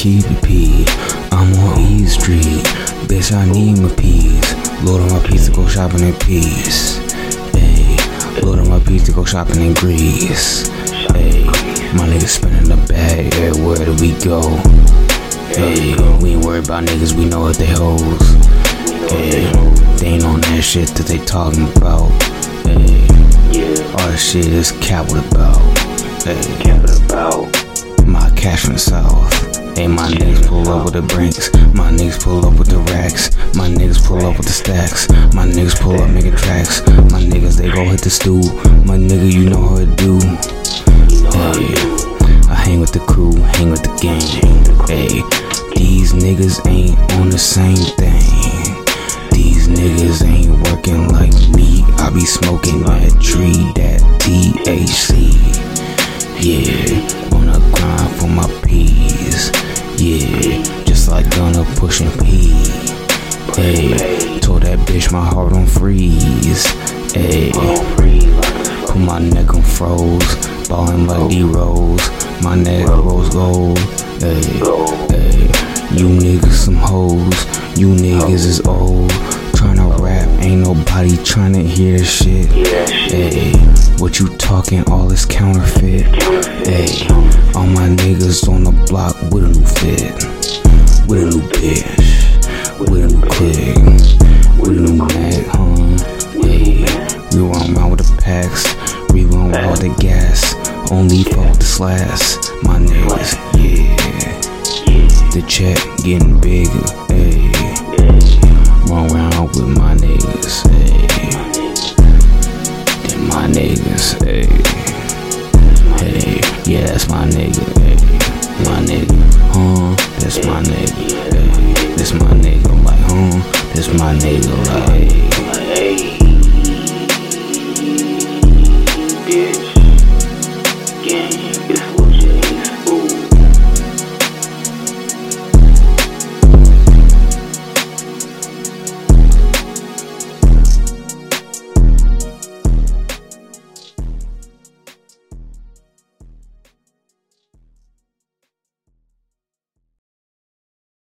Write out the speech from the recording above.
keep it I'm on E Street. Bitch, I need my peas. Load on my pizza, go shopping in peace. Hey, load on my pizza, go shopping in Greece. Hey, my niggas spinning the bag everywhere that we go. Hey, we ain't worried about niggas, we know what they hoes. Hey, they ain't on that shit that they talking about. Hey, all that shit is cap with about. Cap with about. My cash from the south. My niggas pull up with the brinks. My niggas pull up with the racks. My niggas pull up with the stacks. My niggas pull up making tracks. My niggas they go hit the stool. My nigga, you know how to do. Hey, I hang with the crew, hang with the gang. Hey, these niggas ain't on the same thing. These niggas ain't working like me. I be smoking that tree, that THC. Yeah, like Gunna pushing P. Hey, told that bitch my heart on freeze. Hey, put my neck on froze. Ballin' like D Rose. My neck rose gold. Hey, hey, you niggas some hoes. You niggas is old. Tryna rap, ain't nobody tryna hear this shit. Hey, what you talking? All this counterfeit. Hey, all my niggas on the block with a new fit, with a new bitch, with a new click, with a new mag, huh? Hey, we run around with the packs, we run around with the gas, only fuck the slash, my niggas, yeah. The check getting bigger, hey. Run around with my niggas, hey. Then my niggas, hey. Hey, yeah, that's my nigga. my nasal.